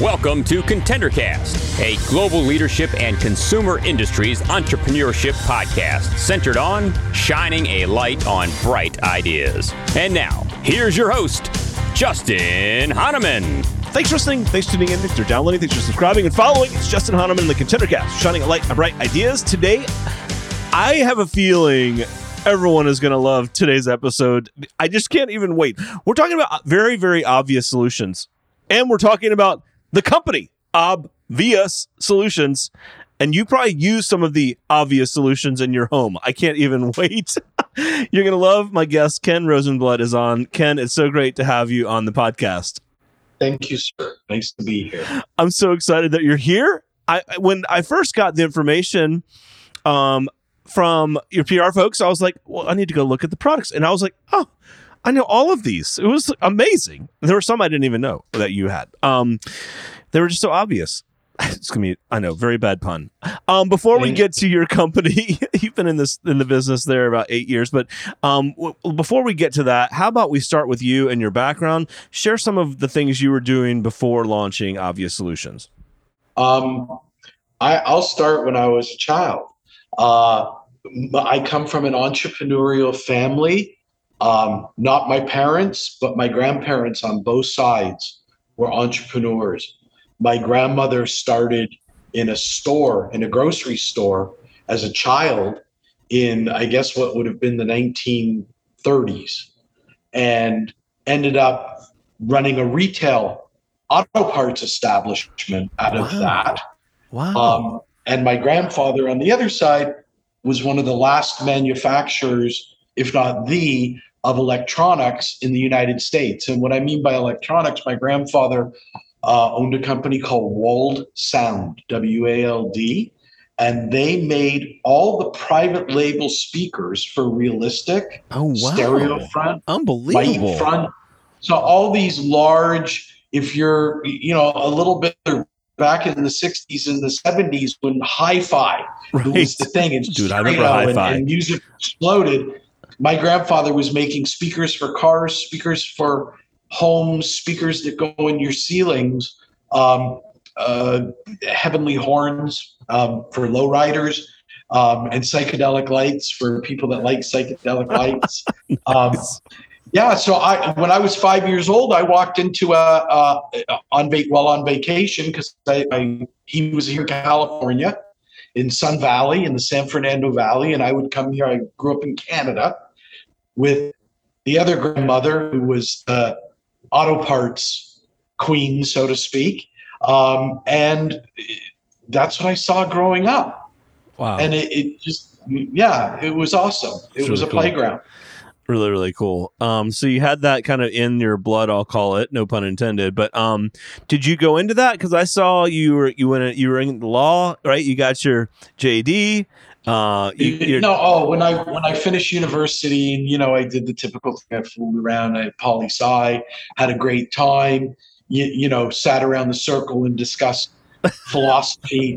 Welcome to ContenderCast, a global leadership and consumer industries entrepreneurship podcast centered on shining a light on bright ideas. And now, here's your host, Justin Hahnemann. Thanks for listening. Thanks for tuning in. Thanks for downloading. Thanks for subscribing and following. It's Justin Hahnemann, the ContenderCast, shining a light on bright ideas. Today, I have a feeling everyone is going to love today's episode. I just can't even wait. We're talking about very, very obvious solutions, and we're talking about the company, Obvious Solutions. And you probably use some of the obvious solutions in your home. I can't even wait. You're going to love my guest, Ken Rosenblood, is on. Ken, it's so great to have you on the podcast. Thank you, sir. Nice to be here. I'm so excited that you're here. I when I first got the information um, from your PR folks, I was like, well, I need to go look at the products, and I was like, oh, I know all of these. It was amazing. There were some I didn't even know that you had. Um, they were just so obvious. It's gonna be, I know, very bad pun. Um, before we get to your company, you've been in this in the business there about eight years, but um, w- before we get to that, how about we start with you and your background? Share some of the things you were doing before launching Obvious Solutions. Um, I, I'll start when I was a child. Uh, I come from an entrepreneurial family. Um, not my parents, but my grandparents on both sides were entrepreneurs. My grandmother started in a store, in a grocery store, as a child in, I guess, what would have been the 1930s, and ended up running a retail auto parts establishment out of Wow. that. Wow. Um, and my grandfather on the other side was one of the last manufacturers, if not the, of electronics in the United States. And what I mean by electronics, my grandfather uh, owned a company called Wald Sound, W A L D, and they made all the private label speakers for realistic, oh wow. stereo front, Unbelievable. front. So all these large, if you're, you know, a little bit back in the 60s and the 70s when hi-fi Right. was the thing and Dude, I remember stereo and- hi-fi. and music exploded. My grandfather was making speakers for cars, speakers for homes, speakers that go in your ceilings, um, uh, heavenly horns um, for lowriders, um, and psychedelic lights for people that like psychedelic lights. Um, yeah, so I when I was five years old, I walked into a, a on va- while on vacation because I, I he was here in California, in Sun Valley in the San Fernando Valley, and I would come here. I grew up in Canada with the other grandmother who was the auto parts queen, so to speak, um, and that's what I saw growing up, wow. and it, it just yeah, it was awesome. It was really a cool. playground. Really really cool um so you had that kind of in your blood i'll call it no pun intended but um did you go into that because i saw you were you went you were in the law right you got your jd uh you, no, oh, when I when I finished university, and you know, I did the typical thing. I fooled around at poli sci, had a great time. You, you know, sat around the circle and discussed philosophy.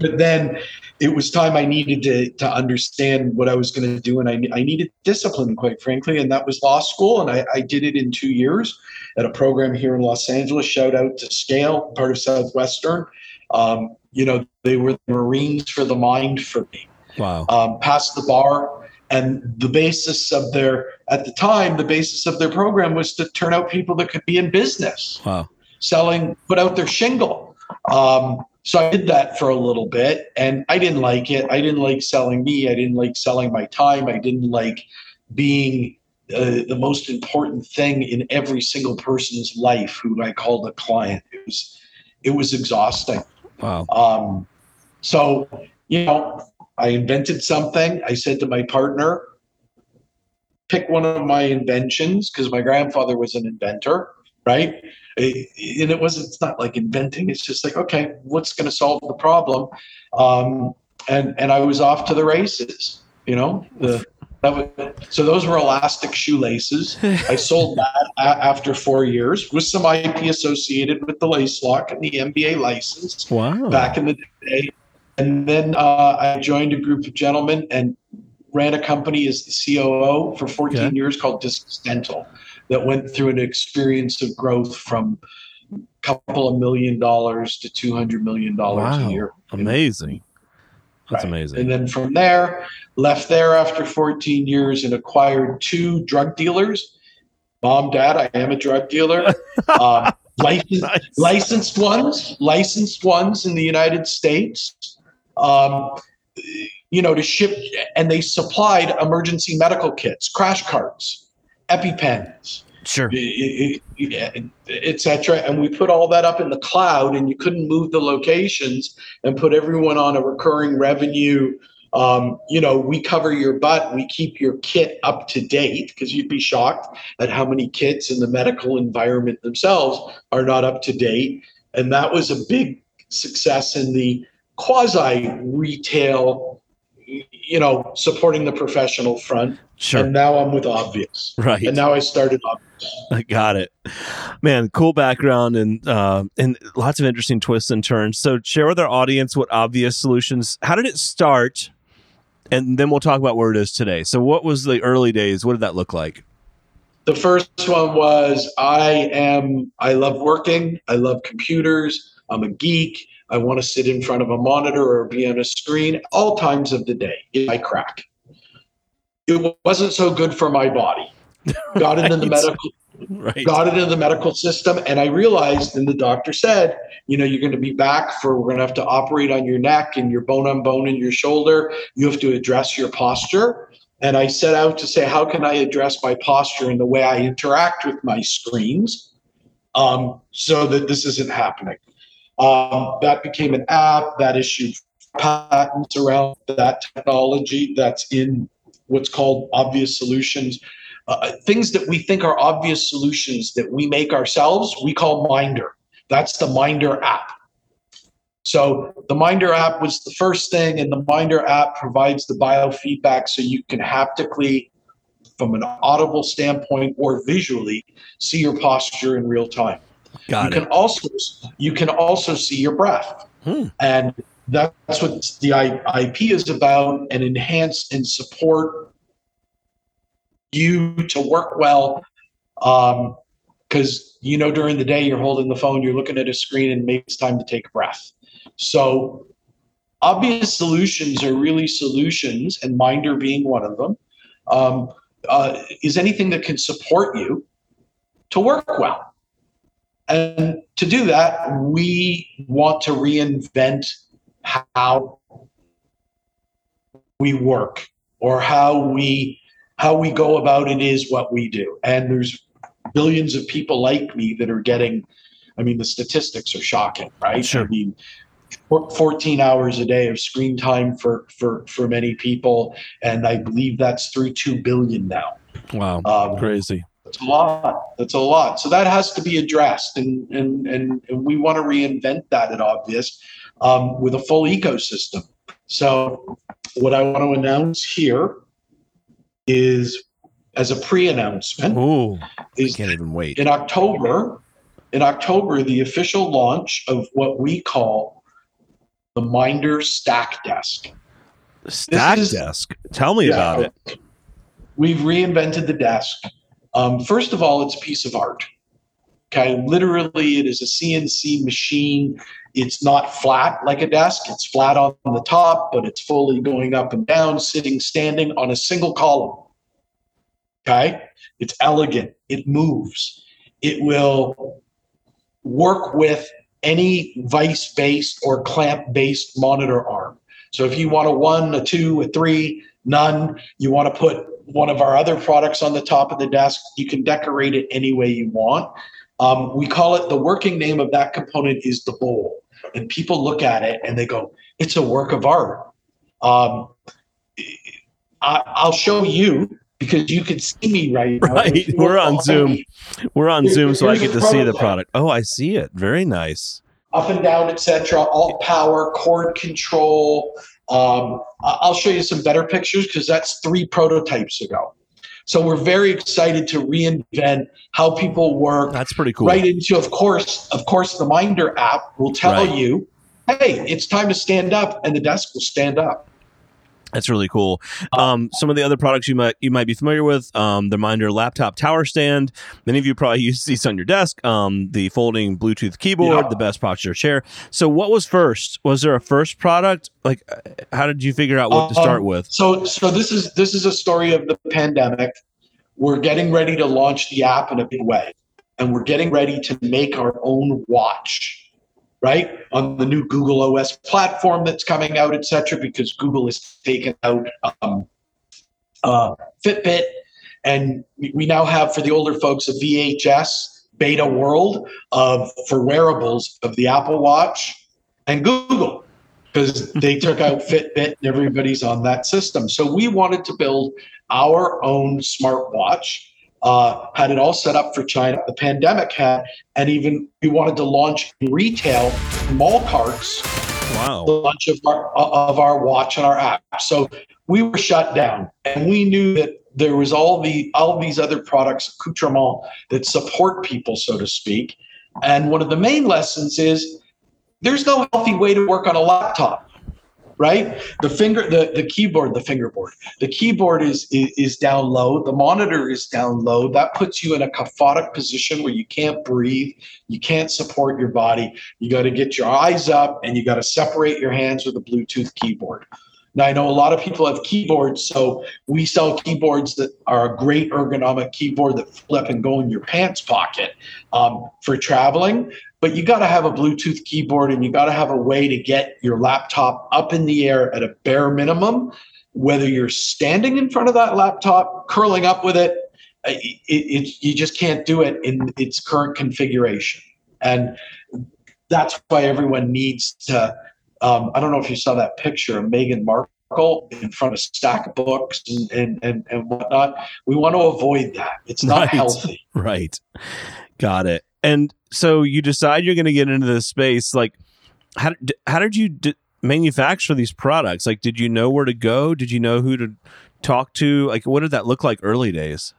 but then it was time I needed to to understand what I was going to do, and I I needed discipline, quite frankly, and that was law school, and I, I did it in two years at a program here in Los Angeles. Shout out to Scale, part of Southwestern. Um, you know, they were the Marines for the mind for me wow um, passed the bar. And the basis of their, at the time, the basis of their program was to turn out people that could be in business, wow selling, put out their shingle. Um, so I did that for a little bit and I didn't like it. I didn't like selling me. I didn't like selling my time. I didn't like being uh, the most important thing in every single person's life who I called a client. It was, it was exhausting. wow Um, so, you know, I invented something. I said to my partner, pick one of my inventions because my grandfather was an inventor, right? It- and it wasn't, it's not like inventing. It's just like, okay, what's going to solve the problem? Um, and, and I was off to the races, you know, the, that was, so those were elastic shoelaces. I sold that after four years with some IP associated with the lace lock and the NBA license wow back in the day. And then uh, I joined a group of gentlemen, and ran a company as the COO for 14 Okay. years called Discus Dental that went through an experience of growth from a couple of million dollars to 200 million dollars Wow. a year. Amazing. That's Right. amazing. And then from there, left there after 14 years and acquired two drug dealers. Mom, dad, I am a drug dealer. um, licensed, Nice. licensed ones, licensed ones in the United States. Um, you know, to ship, and they supplied emergency medical kits, crash carts, EpiPens, Sure. etc. And we put all that up in the cloud, and you couldn't move the locations and put everyone on a recurring revenue. Um, you know, we cover your butt, we keep your kit up to date because you'd be shocked at how many kits in the medical environment themselves are not up to date. And that was a big success in the quasi retail, you know, supporting the professional front. Sure. And now I'm with Obvious. right. And now I started Obvious. I got it. Man, cool background and uh, and lots of interesting twists and turns. So share with our audience what obvious solutions. How did it start? And then we'll talk about where it is today. So what was the early days? What did that look like? The first one was I am I love working. I love computers. I'm a geek. I want to sit in front of a monitor or be on a screen all times of the day. I crack. It wasn't so good for my body. Got into the medical Right. got it into the medical system and i realized and the doctor said you know you're going to be back for we're going to have to operate on your neck and your bone on bone in your shoulder you have to address your posture and i set out to say how can i address my posture and the way i interact with my screens um, so that this isn't happening um, that became an app that issued patents around that technology that's in what's called obvious solutions uh, things that we think are obvious solutions that we make ourselves, we call Minder. That's the Minder app. So the Minder app was the first thing, and the Minder app provides the biofeedback so you can haptically, from an audible standpoint or visually, see your posture in real time. Got you it. can also you can also see your breath, Hmm. and that's what the IP is about, and enhance and support you to work well. Um, because you know during the day you're holding the phone, you're looking at a screen, and maybe it's time to take a breath. So obvious solutions are really solutions, and Minder being one of them. Um, uh, is anything that can support you to work well. And to do that, we want to reinvent how we work or how we how we go about it is what we do. And there's billions of people like me that are getting I mean the statistics are shocking, right? Sure. I mean 14 hours a day of screen time for for for many people and I believe that's through 2 billion now. Wow. Um, Crazy. That's a lot. That's a lot. So that has to be addressed, and and and, and we want to reinvent that at Obvious um, with a full ecosystem. So what I want to announce here is, as a pre-announcement, Ooh, I can't even wait. in October. In October, the official launch of what we call the Minder Stack Desk. Stack is- desk. Tell me about it. We've reinvented the desk. Um, first of all, it's a piece of art. Okay, literally, it is a CNC machine. It's not flat like a desk. It's flat on the top, but it's fully going up and down, sitting, standing on a single column. Okay, it's elegant. It moves. It will work with any vice based or clamp based monitor arm. So if you want a one, a two, a three, none, you want to put one of our other products on the top of the desk, you can decorate it any way you want. Um, we call it the working name of that component is the bowl. And people look at it and they go, it's a work of art. Um, I, I'll show you because you can see me right now. Right, we're on Zoom. We're on Zoom, so I get to see the product. Oh, I see it. Very nice. up and down, etc. All power, cord control. Um, I'll show you some better pictures because that's three prototypes ago. So we're very excited to reinvent how people work. That's pretty cool. Right into, of course, of course, the Minder app will tell Right. you, "Hey, it's time to stand up," and the desk will stand up. That's really cool. Um, some of the other products you might you might be familiar with, um, the Minder laptop tower stand. Many of you probably use these on your desk. Um, the folding Bluetooth keyboard, Yeah. the best posture chair. So, what was first? Was there a first product? Like, uh, how did you figure out what to start Um, with? So, so this is this is a story of the pandemic. We're getting ready to launch the app in a big way, and we're getting ready to make our own watch, right, on the new Google OS platform that's coming out, et cetera, because Google has taken out um, uh, Fitbit, and we now have for the older folks a VHS beta world of for wearables of the Apple Watch and Google because they took out Fitbit and everybody's on that system. So we wanted to build our own smartwatch. Uh, had it all set up for China. The pandemic had, and even we wanted to launch in retail mall carts Wow. the launch of our of our watch and our app. So we were shut down, and we knew that there was all the all these other products, accoutrement that support people, so to speak. And one of the main lessons is there's no healthy way to work on a laptop, right? The finger, the, the keyboard, the fingerboard, the keyboard is, is is down low, the monitor is down low. That puts you in a cathartic position where you can't breathe, you can't support your body. You got to get your eyes up and you got to separate your hands with a Bluetooth keyboard. Now, I know a lot of people have keyboards, so we sell keyboards that are a great ergonomic keyboard that flip and go in your pants pocket um, for traveling. But you got to have a Bluetooth keyboard and you got to have a way to get your laptop up in the air at a bare minimum, whether you're standing in front of that laptop, curling up with it. uh, It, it, you just can't do it in its current configuration. And that's why everyone needs to. Um, I don't know if you saw that picture of Meghan Markle in front of stack of books and, and, and, and whatnot. We want to avoid that. It's not Right. healthy. Right. Got it. And so you decide you're going to get into this space. Like, how, how did you d- manufacture these products? Like, did you know where to go? Did you know who to talk to? Like, what did that look like early days?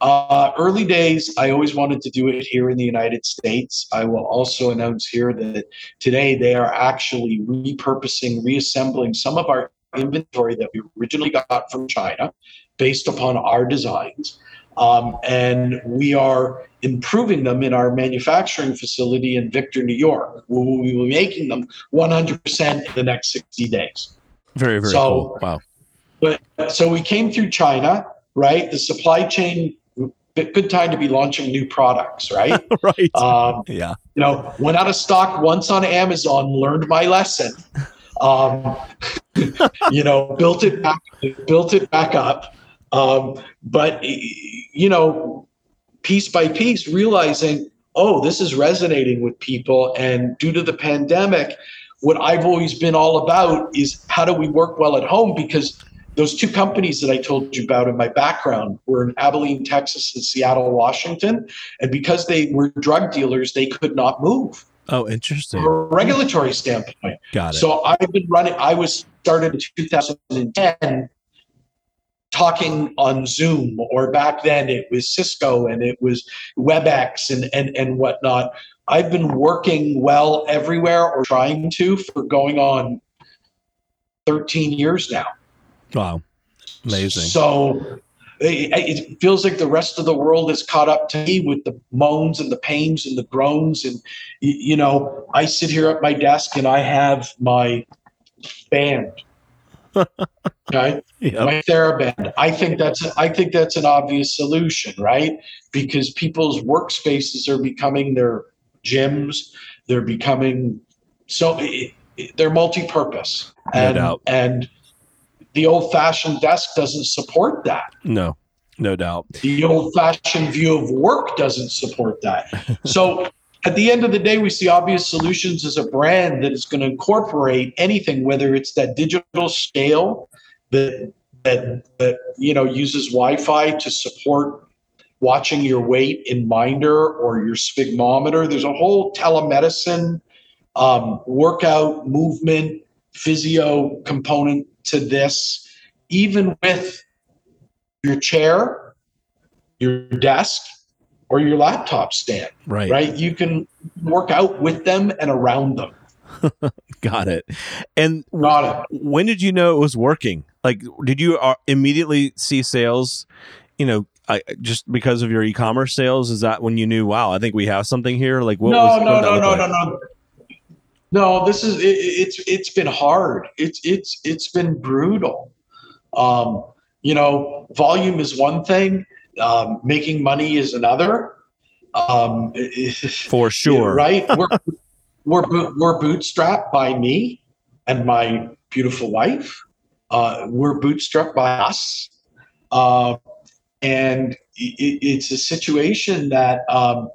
Uh, early days, I always wanted to do it here in the United States. I will also announce here that today they are actually repurposing, reassembling some of our inventory that we originally got from China based upon our designs. Um, and we are improving them in our manufacturing facility in Victor, New York. We will be making them 100% in the next 60 days. Very, very So- cool. Wow. But so we came through China, right? The supply chain, good time to be launching new products, right? right. um, yeah. you know, went out of stock once on Amazon, learned my lesson. Um, you know, built it back, built it back up. Um, but you know, piece by piece, realizing, oh, this is resonating with people, and due to the pandemic, what I've always been all about is how do we work well at home because those two companies that I told you about in my background were in Abilene, Texas, and Seattle, Washington. And because they were drug dealers, they could not move Oh, interesting. from a regulatory standpoint. Got it. So I've been running, I was started in 2010 talking on Zoom, or back then it was Cisco and it was WebEx and, and, and whatnot. I've been working well everywhere or trying to for going on 13 years now. wow. Amazing. So it, it feels like the rest of the world is caught up to me with the moans and the pains and the groans. And, you know, I sit here at my desk and I have my band. Okay. Yep. My TheraBand. I think that's I think that's an obvious solution, right? Because people's workspaces are becoming their gyms. They're becoming so they're multi-purpose, No and doubt. and the old-fashioned desk doesn't support that. No, no doubt. The old-fashioned view of work doesn't support that. So. At the end of the day, we see Obvious Solutions as a brand that is going to incorporate anything, whether it's that digital scale that that that you know uses Wi-Fi to support watching your weight in Minder or your sphygmometer. There's a whole telemedicine, um, workout, movement, physio component to this. Even with your chair, your desk, or your laptop stand, Right. right? You can work out with them and around them. Got it. And Got it. when did you know it was working? Like, did you uh, immediately see sales? You know, I, just because of your e-commerce sales, is that when you knew? Wow, I think we have something here. Like, what no, was, no, what that no, look no, no, no. No, this is it, it's it's been hard. It's it's it's been brutal. Um, you know, volume is one thing. Um, making money is another. Um, For sure. right? We're we're we're bootstrapped by me and my beautiful wife. Uh, we're bootstrapped by us, uh, and it, it's a situation that um,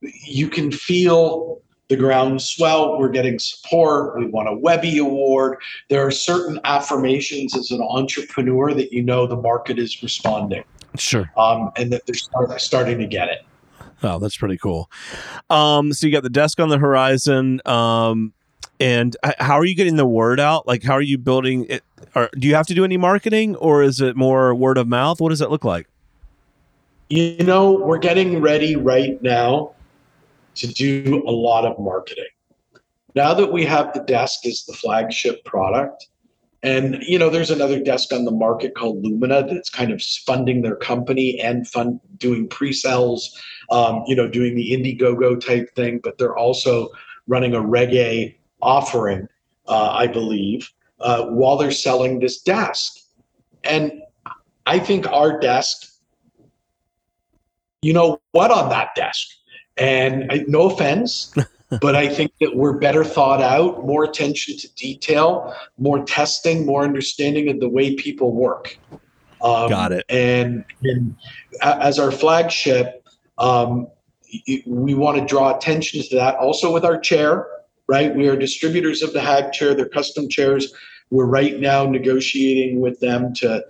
you can feel the ground swell. We're getting support. We won a Webby Award. There are certain affirmations as an entrepreneur that you know the market is responding, Sure. um, and that they're start, starting to get it. Oh, that's pretty cool. Um, so you got the desk on the horizon. Um, and how are you getting the word out? Like, how are you building it? Or do you have to do any marketing, or is it more word of mouth? What does it look like? You know, we're getting ready right now to do a lot of marketing. Now that we have the desk as the flagship product, and you know, there's another desk on the market called Lumina that's kind of funding their company and fund doing pre-sales, um, you know, doing the Indiegogo type thing, but they're also running a Reg A offering, uh, I believe, uh, while they're selling this desk. And I think our desk you know what on that desk. And I, no offense, but I think that we're better thought out, more attention to detail, more testing, more understanding of the way people work. Um, Got it. And, and as our flagship, um, we want to draw attention to that. Also with our chair, right? We are distributors of the Hag chair, they're custom chairs. We're right now negotiating with them to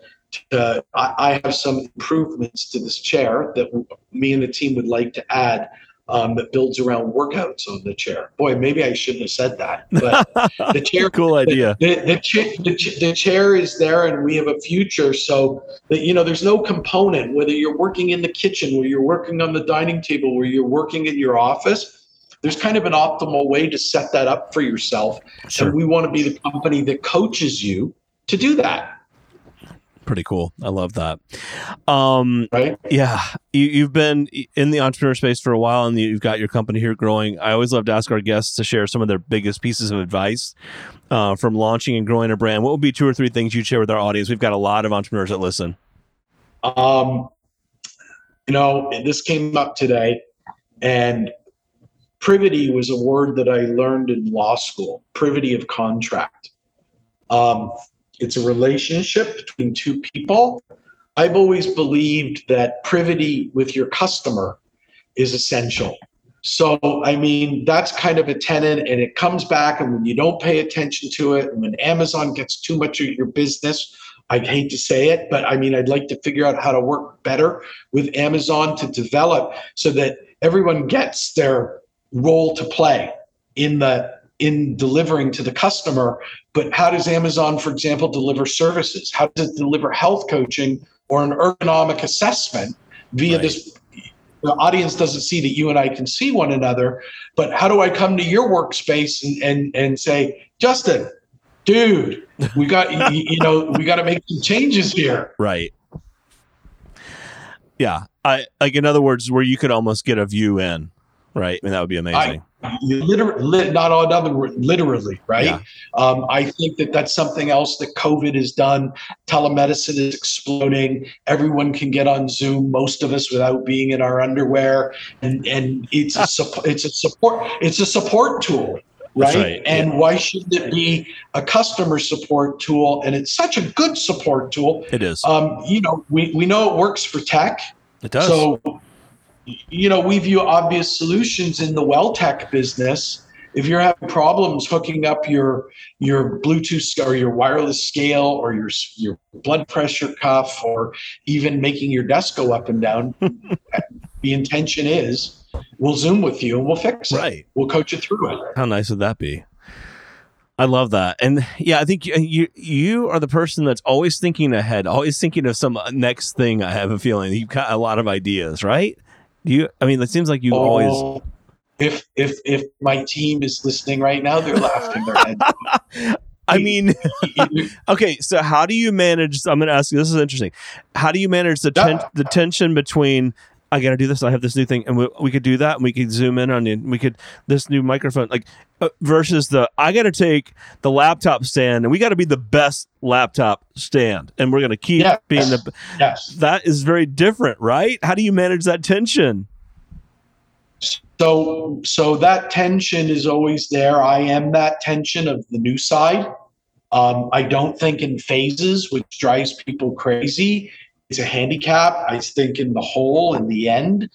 uh, I, I have some improvements to this chair that me and the team would like to add um, that builds around workouts on the chair. Boy, maybe I shouldn't have said that, but the chair. cool idea. The, the, the, ch- the chair is there and we have a future so that you know there's no component whether you're working in the kitchen where you're working on the dining table where you're working in your office there's kind of an optimal way to set that up for yourself Sure. and we want to be the company that coaches you to do that Pretty cool. I love that. Um, right Yeah, you, you've been in the entrepreneur space for a while, and you've got your company here growing. I always love to ask our guests to share some of their biggest pieces of advice uh, from launching and growing a brand. What would be two or three things you'd share with our audience? We've got a lot of entrepreneurs that listen. Um, you know, this came up today, and privity was a word that I learned in law school. Privity of contract. Um, it's a relationship between two people. I've always believed that privity with your customer is essential. So, I mean, that's kind of a tenet, and it comes back. And when you don't pay attention to it, and when Amazon gets too much of your business, I'd hate to say it, but I mean, I'd like to figure out how to work better with Amazon to develop so that everyone gets their role to play in the in delivering to the customer. But how does Amazon, for example, deliver services? How does it deliver health coaching or an ergonomic assessment via Right. this? The audience doesn't see that you and I can see one another, but how do I come to your workspace and and, and say, Justin, dude, we got you, you know we got to make some changes here. Right. Yeah. I like in other words, where you could almost get a view in. Right. I mean, that would be amazing. Literally, not on other literally, right? Yeah. Um, I think that that's something else that COVID has done. Telemedicine is exploding. Everyone can get on Zoom, most of us without being in our underwear, and and it's a it's a support it's a support tool. Right? right, And why shouldn't it be a customer support tool? And it's such a good support tool. It is. Um, you know, we, we know it works for tech. it does. So, you know, we view obvious solutions in the well tech business. If you're having problems hooking up your your Bluetooth or your wireless scale or your your blood pressure cuff or even making your desk go up and down, the intention is we'll Zoom with you and we'll fix it. right. We'll coach you through it. How nice would that be? I love that, and yeah, I think you, you you are the person that's always thinking ahead, always thinking of some next thing. I have a feeling you've got a lot of ideas, right? Do you? I mean, it seems like you always. Oh, if if if my team is listening right now, they're laughing their heads. off. I mean, okay. So how do you manage? I'm going to ask you. This is interesting. How do you manage the ten, the tension between I got to do this. I have this new thing, and we, we could do that, and we could zoom in on it. and We could this new microphone, like uh, versus the I got to take the laptop stand, and we got to be the best laptop stand, and we're going to keep Yes. being the. yes. That is very different, right? How do you manage that tension? So so that tension is always there. I am that tension of the new side. Um, I don't think in phases, which drives people crazy. It's a handicap. I think in the whole, in the end,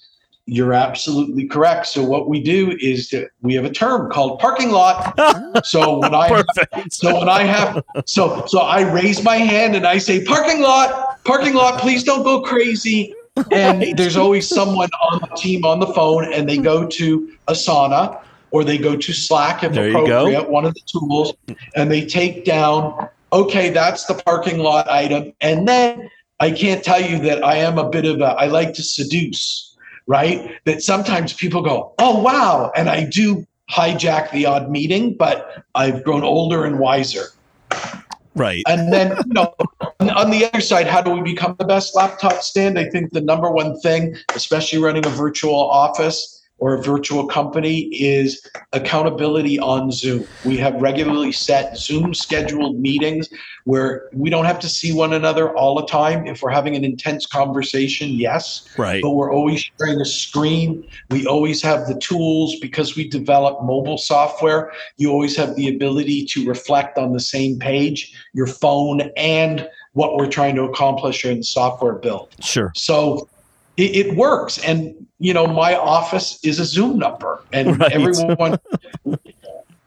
you're absolutely correct. So what we do is that we have a term called parking lot. So when I so when I have so so I raise my hand and I say parking lot, parking lot, please don't go crazy. And there's always someone on the team on the phone and they go to Asana or they go to Slack if There you go. appropriate, one of the tools, and they take down, okay, that's the parking lot item. And then I can't tell you that I am a bit of a I like to seduce, right? That sometimes people go, oh wow, and I do hijack the odd meeting, but I've grown older and wiser. Right. And then, you know, on- on the other side, how do we become the best laptop stand? I think the number one thing, especially running a virtual office or a virtual company, is accountability on Zoom. We have regularly set Zoom scheduled meetings where we don't have to see one another all the time. If we're having an intense conversation, yes, Right. but we're always sharing a screen. We always have the tools because we develop mobile software. You always have the ability to reflect on the same page, your phone, and what we're trying to accomplish in the software build. Sure. So it, it works. And, you know, my office is a Zoom number, and Right. everyone.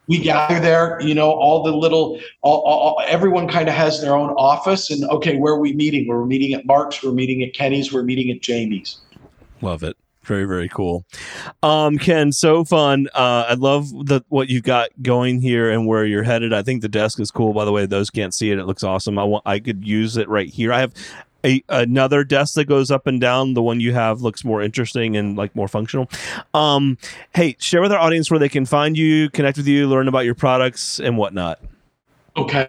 We gather there, you know, all the little, all, all, everyone kind of has their own office. And okay, where are we meeting? We're meeting at Mark's, we're meeting at Kenny's, we're meeting at Jamie's. Love it. Very very cool. Um, Ken, so fun. Uh, I love the what you've got going here and where you're headed. I think the desk is cool. By the way, those can't see it. It looks awesome. I want. I could use it right here. I have a another desk that goes up and down. The one you have looks more interesting and like more functional. Um, hey, share with our audience where they can find you, connect with you, learn about your products and whatnot. Okay.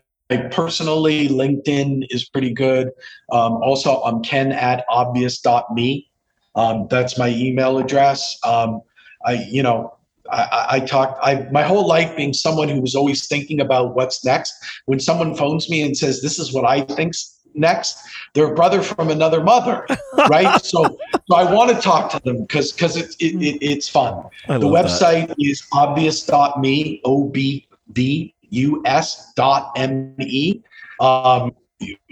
Personally, LinkedIn is pretty good. Um, also, I'm ken at obvious.me. Um, that's my email address. Um, I, you know, I, I, I talked, I, my whole life being someone who was always thinking about what's next. When someone phones me and says, this is what I think's next, they're brother from another mother, right? so, so I want to talk to them because, because it, it, it, it's fun. I The love that. website is obvious.me, O B V U S dot M E. Um,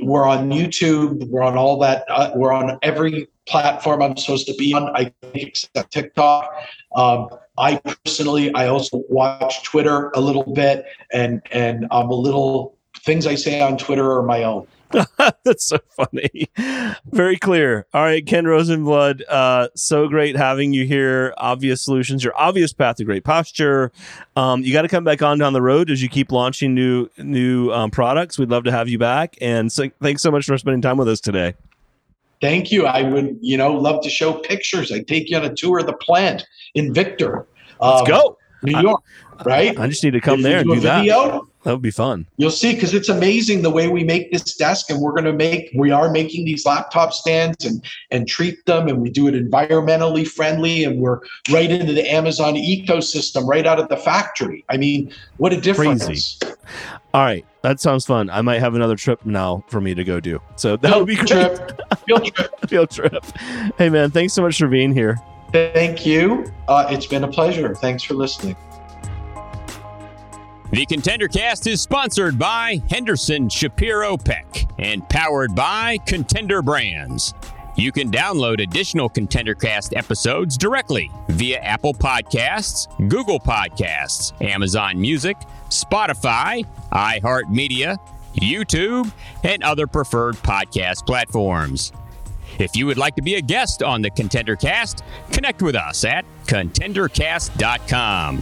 we're on YouTube. We're on all that. Uh, we're on every platform I'm supposed to be on, I think, except TikTok. Um, I personally, I also watch Twitter a little bit, and and I'm a little things I say on Twitter are my own. That's so funny. Very clear. All right, Ken Rosenblood, uh, so great having you here. Obvious Solutions, your obvious path to great posture. Um, you got to come back on down the road as you keep launching new new um, products. We'd love to have you back. And so, thanks so much for spending time with us today. Thank you. I would, you know, love to show pictures. I take you on a tour of the plant in Victor, Let's um, go. New York. Right? I just need to come If there and do do a that. That would be fun. You'll see, because it's amazing the way we make this desk, and we're going to make. We are making these laptop stands and and treat them, and we do it environmentally friendly, and we're right into the Amazon ecosystem, right out of the factory. I mean, what a difference! Crazy. All right, that sounds fun. I might have another trip now for me to go do. So that would be great. Trip, field trip. Field trip. Hey man, thanks so much for being here. Thank you. Uh, it's been a pleasure. Thanks for listening. The Contender Cast is sponsored by Henderson Shapiro Peck and powered by Contender Brands. You can download additional Contender Cast episodes directly via Apple Podcasts, Google Podcasts, Amazon Music, Spotify, iHeartMedia, YouTube, and other preferred podcast platforms. If you would like to be a guest on the Contender Cast, connect with us at contendercast.com.